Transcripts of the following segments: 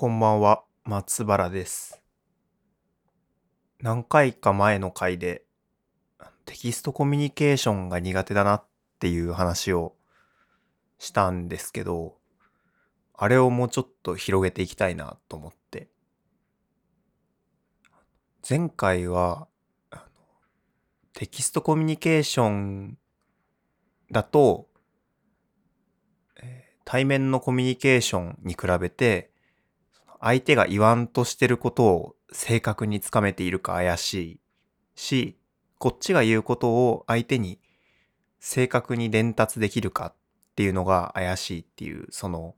こんばんは、松原です。何回か前の回でテキストコミュニケーションが苦手だなっていう話をしたんですけど、あれをもうちょっと広げていきたいなと思って。前回はテキストコミュニケーションだと、対面のコミュニケーションに比べて相手が言わんとしてることを正確につかめているか怪しいし、こっちが言うことを相手に正確に伝達できるかっていうのが怪しいっていう、その、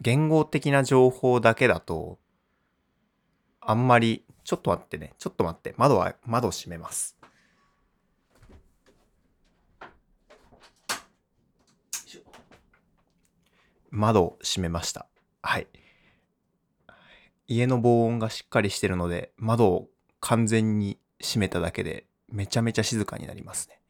言語的な情報だけだと、あんまり、ちょっと待ってね、ちょっと待って、窓は、窓閉めます。窓を閉めました。はい。家の防音がしっかりしてるので、窓を完全に閉めただけで、めちゃめちゃ静かになりますね。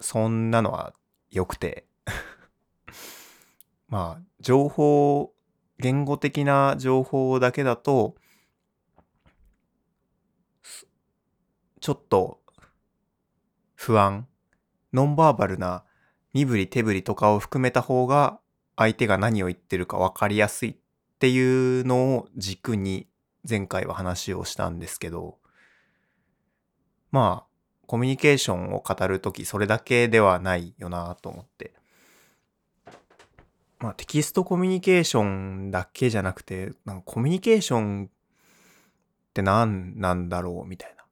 そんなのは良くて。まあ、情報、言語的な情報だけだと、ちょっと不安、ノンバーバルな身振り手振りとかを含めた方が相手が何を言ってるか分かりやすいっていうのを軸に前回は話をしたんですけどまあコミュニケーションを語るときそれだけではないよなと思って。まあテキストコミュニケーションだけじゃなくてなんかコミュニケーションって何なんだろうみたいな。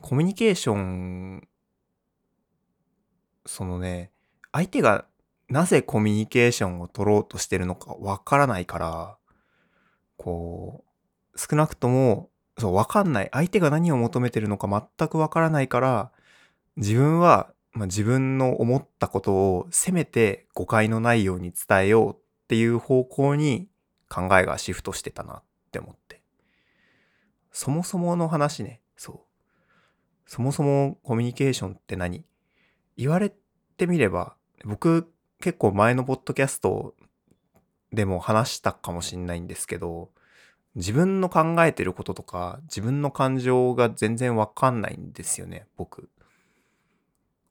コミュニケーションそのね、相手がなぜコミュニケーションを取ろうとしてるのかわからないから、こう、少なくとも、そう、わかんない。相手が何を求めてるのか全くわからないから、自分は、まあ、自分の思ったことをせめて誤解のないように伝えようっていう方向に考えがシフトしてたなって思って。そもそもの話ね、そう。そもそもコミュニケーションって何言われてみれば僕結構前のポッドキャストでも話したかもしんないんですけど自分の考えてることとか自分の感情が全然わかんないんですよね僕。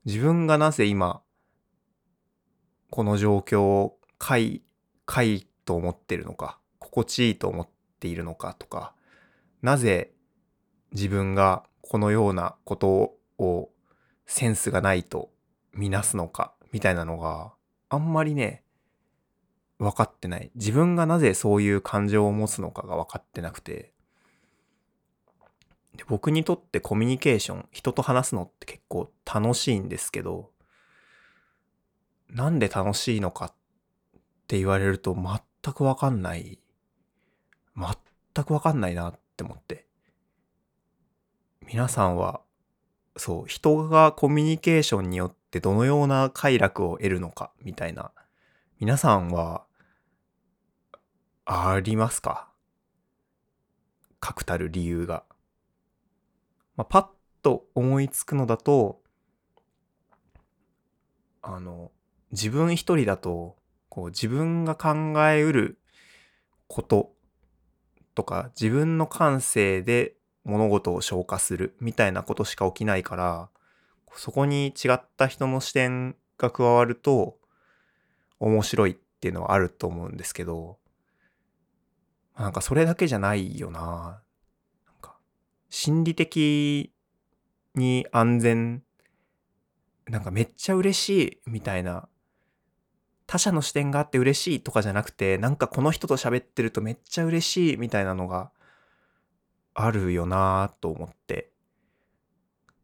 自分がなぜ今この状況を快快と思ってるのか心地いいと思っているのかとかなぜ自分がこのようなことをセンスがないとみなすのかみたいなのがあんまりね分かってない。自分がなぜそういう感情を持つのかが分かってなくて。で僕にとってコミュニケーション人と話すのって結構楽しいんですけどなんで楽しいのかって言われると全く分かんない。全く分かんないなって思って。皆さんはそう人がコミュニケーションによっててどのような快楽を得るのかみたいな。皆さんはありますか？確たる理由が、まあ、パッと思いつくのだとあの自分一人だとこう自分が考えうることとか自分の感性で物事を消化するみたいなことしか起きないからそこに違った人の視点が加わると面白いっていうのはあると思うんですけどなんかそれだけじゃないよな。なんか心理的に安全なんかめっちゃ嬉しいみたいな他者の視点があって嬉しいとかじゃなくてなんかこの人と喋ってるとめっちゃ嬉しいみたいなのがあるよなぁと思って。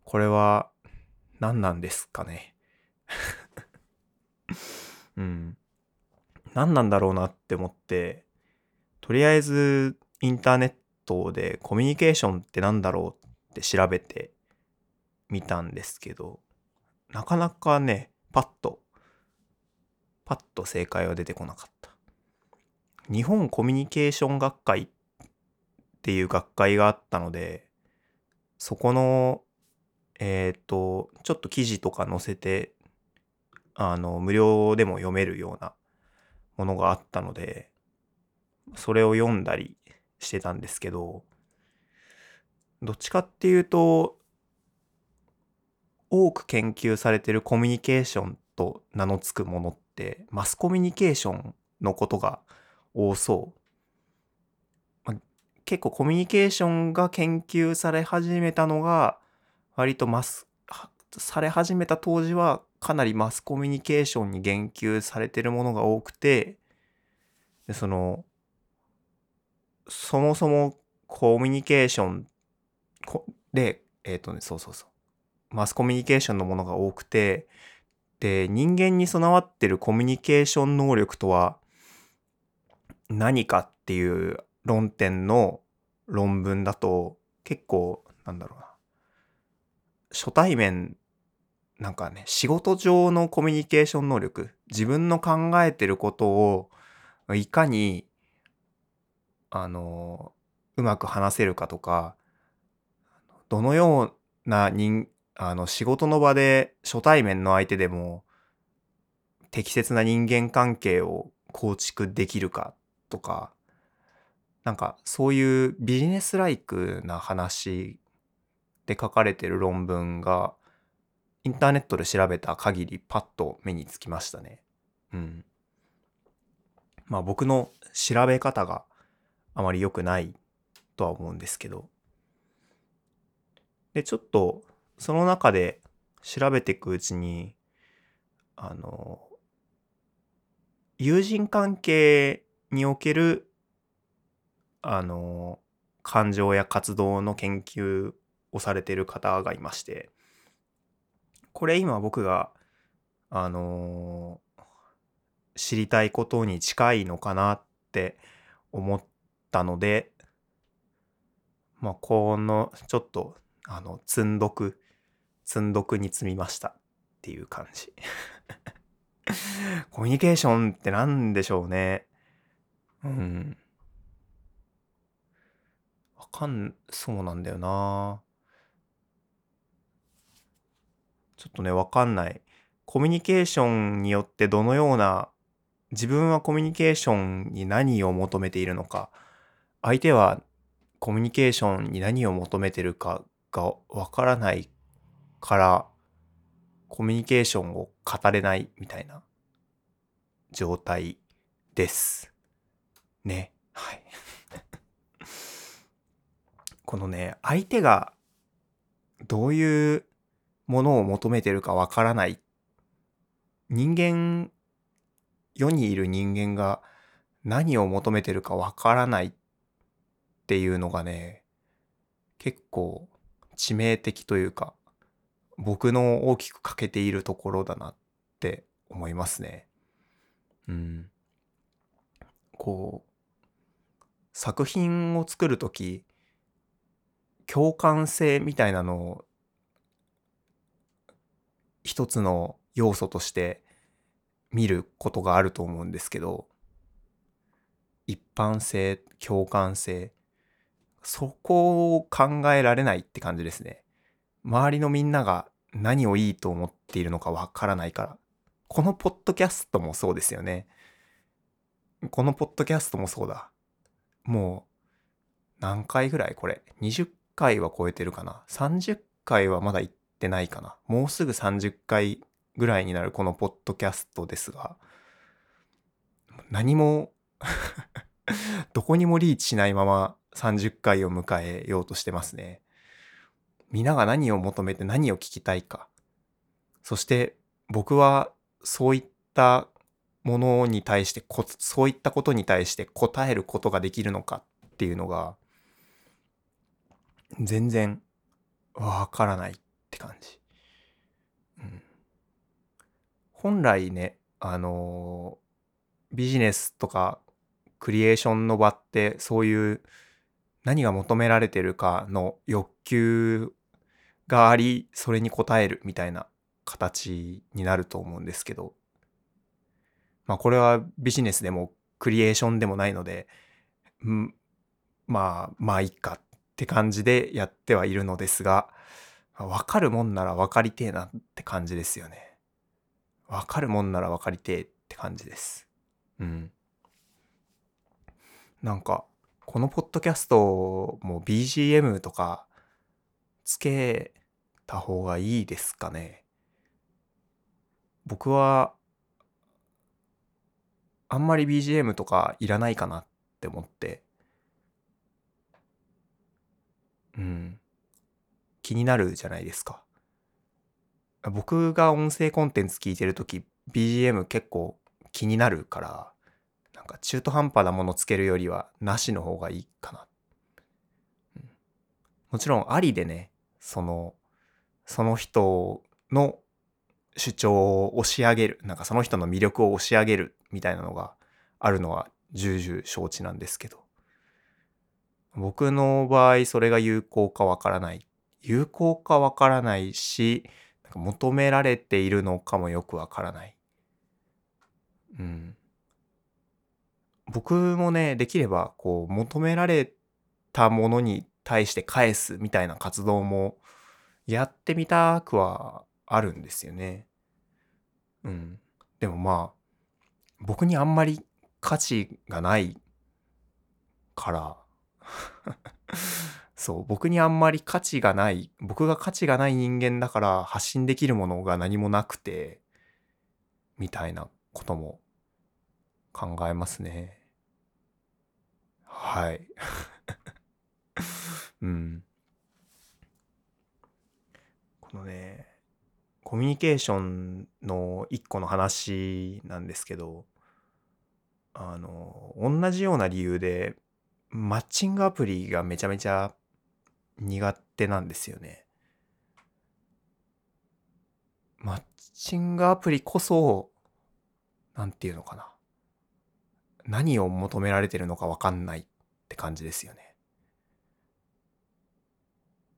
これは何なんですかね。うん。何なんだろうなって思ってとりあえずインターネットでコミュニケーションって何だろうって調べてみたんですけどなかなかねパッとパッと正解は出てこなかった。日本コミュニケーション学会っていう学会があったのでそこのえっ、とちょっと記事とか載せてあの、無料でも読めるようなものがあったので、それを読んだりしてたんですけど、どっちかっていうと、多く研究されてるコミュニケーションと名の付くものってマスコミュニケーションのことが多そう。結構コミュニケーションが研究され始めたのが割とマスされ始めた当時はかなりマスコミュニケーションに言及されてるものが多くてでそのそもそもコミュニケーションでえっ、ー、とねそうそうそう。マスコミュニケーションのものが多くてで人間に備わってるコミュニケーション能力とは何かっていう論点の論文だと結構なんだろうな。初対面なんかね仕事上のコミュニケーション能力自分の考えてることをいかにあのうまく話せるかとかどのような人あの仕事の場で初対面の相手でも適切な人間関係を構築できるかとかなんかそういうビジネスライクな話で書かれてる論文がインターネットで調べた限りパッと目につきましたね。うん。まあ僕の調べ方があまり良くないとは思うんですけど。で、ちょっとその中で調べていくうちに、あの、友人関係における、あの、感情や活動の研究をされてる方がいまして、これ今僕が、あのー、知りたいことに近いのかなって思ったので、まあ、この、ちょっと、あの、積んどく、積んどくに積みましたっていう感じ。コミュニケーションって何でしょうね。うん。わかん、そうなんだよな。ちょっとね、わかんない。コミュニケーションによってどのような、自分はコミュニケーションに何を求めているのか、相手はコミュニケーションに何を求めてるかがわからないから、コミュニケーションを語れないみたいな状態です。ね。はい。このね、相手がどういうものを求めてるかわからない。人間、世にいる人間が何を求めてるかわからないっていうのがね、結構致命的というか、僕の大きく欠けているところだなって思いますね。うん。こう、作品を作るとき、共感性みたいなのを一つの要素として見ることがあると思うんですけど一般性共感性そこを考えられないって感じですね。周りのみんなが何をいいと思っているのかわからないから。このポッドキャストもそうですよね。このポッドキャストもそうだ。もう何回ぐらいこれ？20回は超えてるかな？30回はまだ行ってってないかな。もうすぐ30回ぐらいになるこのポッドキャストですが、何も どこにもリーチしないまま30回を迎えようとしてますね。皆が何を求めて何を聞きたいか。そして僕はそういったものに対してそういったことに対して答えることができるのかっていうのが全然わからないって感じ。うん。本来ね、あのー、ビジネスとかクリエーションの場ってそういう何が求められてるかの欲求があり、それに応えるみたいな形になると思うんですけど、まあこれはビジネスでもクリエーションでもないので、んまあまあいいかって感じでやってはいるのですが、わかるもんなら分かりてえなって感じですよね。わかるもんならわかりてえって感じです。うん。なんか、このポッドキャストも BGM とかつけた方がいいですかね。僕は、あんまり BGM とかいらないかなって思って、うん。気になるじゃないですか。僕が音声コンテンツ聞いてるとき BGM 結構気になるから、なんか中途半端なものつけるよりはなしの方がいいかな。うんもちろんありでね、その、その人の主張を押し上げる、なんかその人の魅力を押し上げるみたいなのがあるのは重々承知なんですけど、僕の場合それが有効かわからない。有効かわからないし、なんか求められているのかもよくわからない。うん。僕もね、できれば、こう、求められたものに対して返すみたいな活動もやってみたくはあるんですよね。うん。でもまあ、僕にあんまり価値がないから、そう、僕にあんまり価値がない、僕が価値がない人間だから発信できるものが何もなくて、みたいなことも考えますね。はい。うん。このね、コミュニケーションの一個の話なんですけど、あの、同じような理由で、マッチングアプリがめちゃめちゃ苦手なんですよね。マッチングアプリこそ、なんていうのかな。何を求められてるのかわかんないって感じですよね。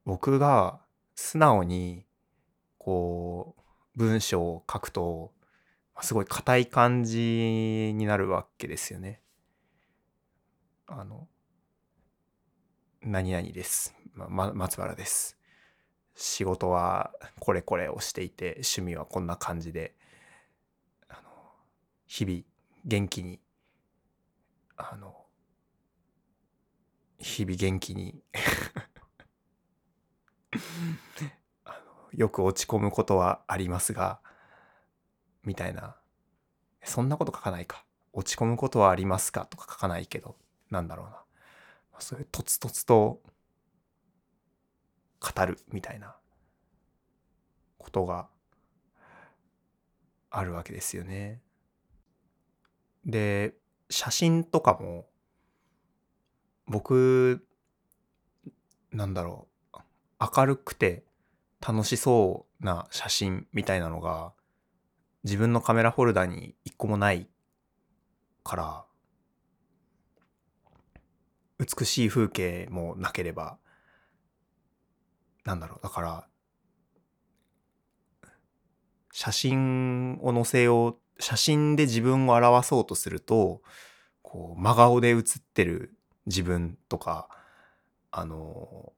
僕が素直に、こう、文章を書くと、すごい硬い感じになるわけですよね。あの、何々です。ま、松原です。仕事はこれこれをしていて、趣味はこんな感じで、あの、日々元気に、あの、日々元気に あの、よく落ち込むことはありますが、みたいな。そんなこと書かないか。落ち込むことはありますか？とか書かないけど、なんだろうな。そういうとつとつと語るみたいなことがあるわけですよね。で、写真とかも僕なんだろう明るくて楽しそうな写真みたいなのが自分のカメラフォルダに一個もないから美しい風景もなければなんだろう。だから写真を載せよう写真で自分を表そうとするとこう真顔で写ってる自分とかあの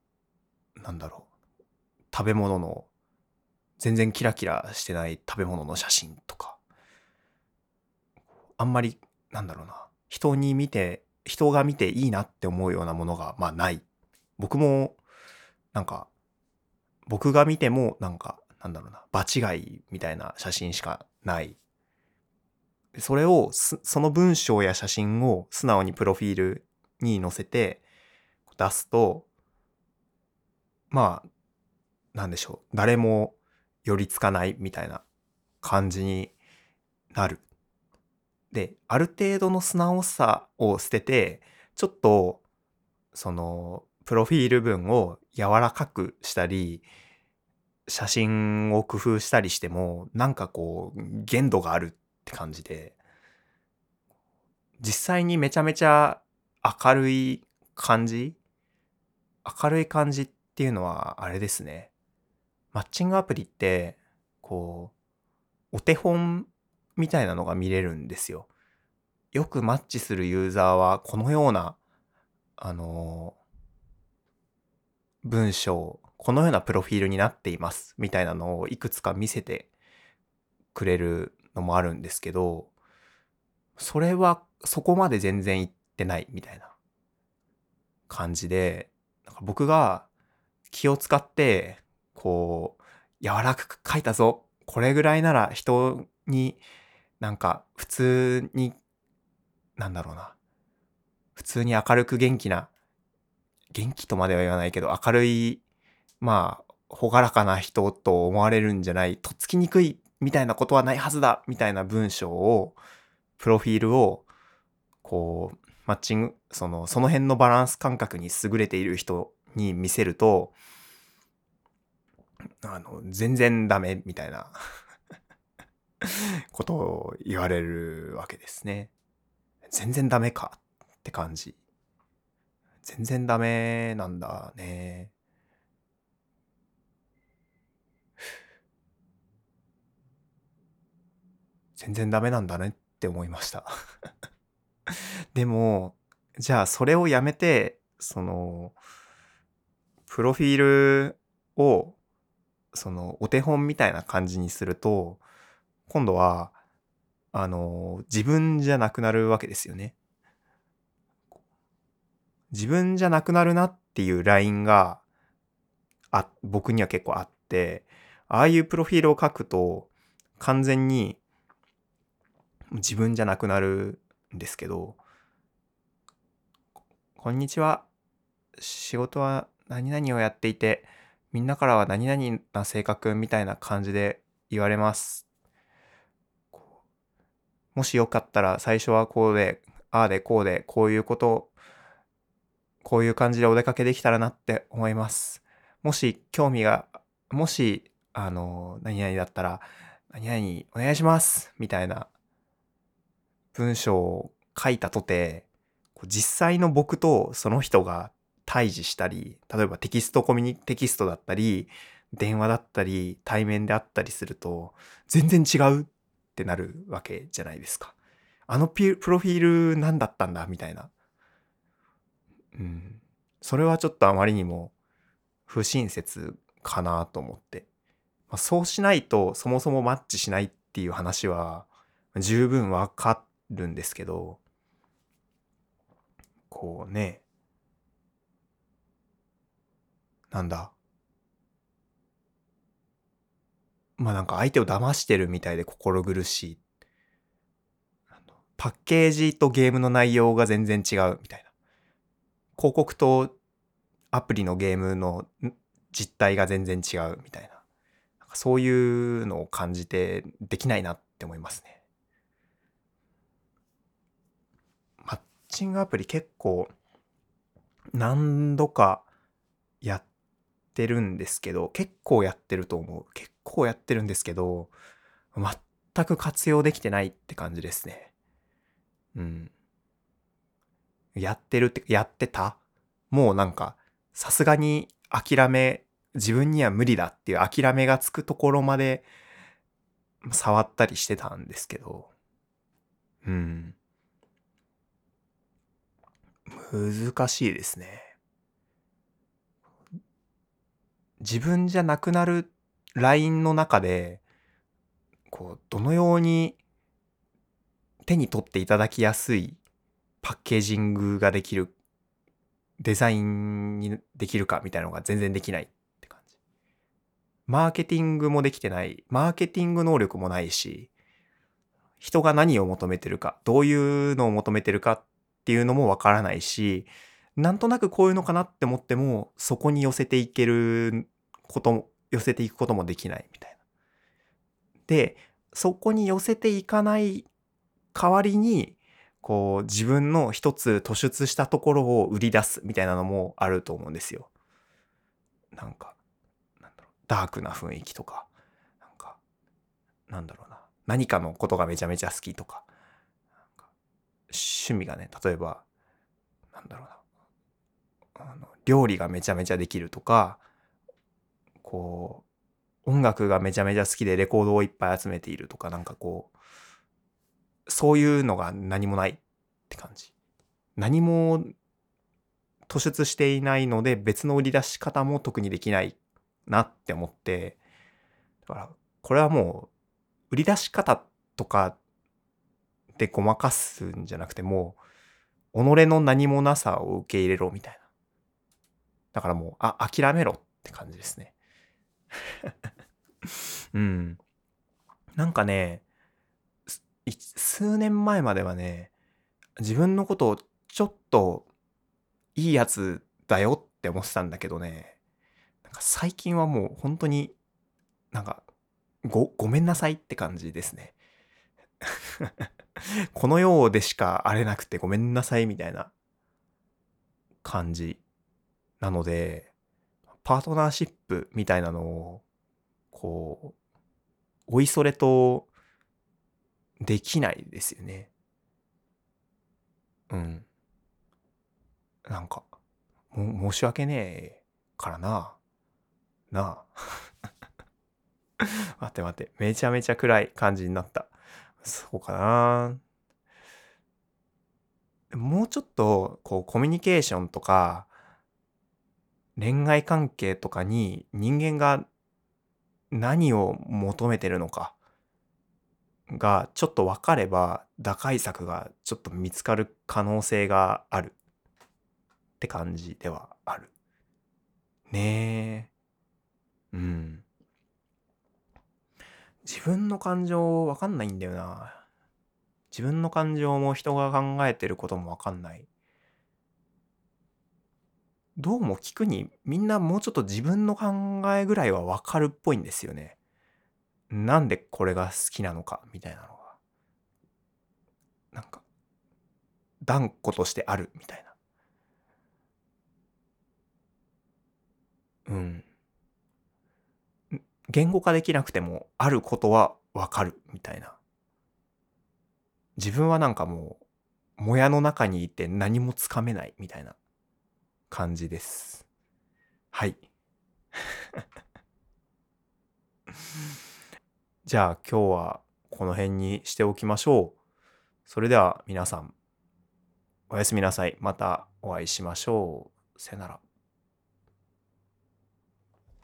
なんだろう食べ物の全然キラキラしてない食べ物の写真とか。あんまりなんだろうな人に見て人が見ていいなって思うようなものがまあない。僕もなんか僕が見てもなんかなんだろうな場違いみたいな写真しかないそれをその文章や写真を素直にプロフィールに載せて出すとまあなんでしょう誰も寄りつかないみたいな感じになる。で、ある程度の素直さを捨てて、ちょっと、その、プロフィール文を柔らかくしたり、写真を工夫したりしても、なんかこう、限度があるって感じで、実際にめちゃめちゃ明るい感じ明るい感じっていうのは、あれですね。マッチングアプリって、こう、お手本みたいなのが見れるんですよ。よくマッチするユーザーは、このような、あの、文章、このようなプロフィールになっています、みたいなのをいくつか見せてくれるのもあるんですけど、それはそこまで全然いってないみたいな感じで、なんか僕が気を使って、こう、柔らかく書いたぞ。これぐらいなら人になんか普通に、なんだろうな。普通に明るく元気な、元気とまでは言わないけど、明るい、まあ、ほがらかな人と思われるんじゃない、とっつきにくいみたいなことはないはずだみたいな文章を、プロフィールを、こう、マッチング、その、その辺のバランス感覚に優れている人に見せると、あの、全然ダメみたいな ことを言われるわけですね。全然ダメかって感じ。全然ダメなんだね。全然ダメなんだねって思いました でも、じゃあそれをやめて、その、プロフィールを、その、お手本みたいな感じにすると、今度は、あの、自分じゃなくなるわけですよね。自分じゃなくなるなっていうラインが、あ、僕には結構あって、ああいうプロフィールを書くと、完全に自分じゃなくなるんですけど、こんにちは。仕事は何々をやっていて、みんなからは何々な性格みたいな感じで言われます。もしよかったら最初はこうで、ああでこうで、こういうこと、こういう感じでお出かけできたらなって思います。もし興味が、もし、あの、何々だったら、何々お願いしますみたいな文章を書いたとて、実際の僕とその人が対峙したり、例えばテキストコミュニ、テキストだったり、電話だったり、対面であったりすると、全然違うってなるわけじゃないですか。あのプロフィール何だったんだみたいな。うん。それはちょっとあまりにも不親切かなと思って。まあ、そうしないとそもそもマッチしないっていう話は十分わかるんですけど、こうね、なんだ。まあなんか相手を騙してるみたいで心苦しい。パッケージとゲームの内容が全然違うみたいな。広告とアプリのゲームの実態が全然違うみたいな。なんかそういうのを感じてできないなって思いますね。マッチングアプリ結構何度かやってるんですけど、結構やってると思う。結構やってるんですけど、全く活用できてないって感じですね。うん。やってるって、やってた？もうなんか、さすがに諦め、自分には無理だっていう諦めがつくところまで触ったりしてたんですけど、うん。難しいですね。自分じゃなくなるラインの中で、こう、どのように手に取っていただきやすいパッケージングができる、デザインにできるかみたいなのが全然できないって感じ。マーケティングもできてない、マーケティング能力もないし、人が何を求めてるか、どういうのを求めてるかっていうのもわからないし、なんとなくこういうのかなって思っても、そこに寄せていけることも、寄せていくこともできないみたいな。で、そこに寄せていかない代わりに、こう自分の一つ突出したところを売り出すみたいなのもあると思うんですよ。なんか、なんだろう、ダークな雰囲気とか、なんか、なんだろうな、何かのことがめちゃめちゃ好きとか、か趣味がね、例えば、なんだろうな、あの料理がめちゃめちゃできるとかこう音楽がめちゃめちゃ好きでレコードをいっぱい集めているとかなんかこうそういうのが何もないって感じ。何も突出していないので別の売り出し方も特にできないなって思って。だからこれはもう売り出し方とかでごまかすんじゃなくてもう己の何もなさを受け入れろみたいな。だからもうあ諦めろって感じですね。うん。なんかね数年前まではね自分のことをちょっといいやつだよって思ってたんだけどね。なんか最近はもう本当になんかごごめんなさいって感じですね。この世でしかあれなくてごめんなさいみたいな感じなのでパートナーシップみたいなのをこうおいそれとできないですよね。うん。なんか、も、申し訳ねえからな。なあ。待って待って。めちゃめちゃ暗い感じになった。そうかな。もうちょっと、こう、コミュニケーションとか、恋愛関係とかに人間が何を求めてるのかがちょっと分かれば打開策がちょっと見つかる可能性があるって感じではある。ねえ。うん。自分の感情分かんないんだよな。自分の感情も人が考えてることも分かんない。どうも聞くにみんなもうちょっと自分の考えぐらいは分かるっぽいんですよね。なんでこれが好きなのかみたいなのが。なんか、断固としてあるみたいな。うん。言語化できなくてもあることはわかるみたいな。自分はなんかもう、もやの中にいて何もつかめないみたいな感じです。はい。じゃあ今日はこの辺にしておきましょう。それでは皆さん、おやすみなさい。またお会いしましょう。さよなら。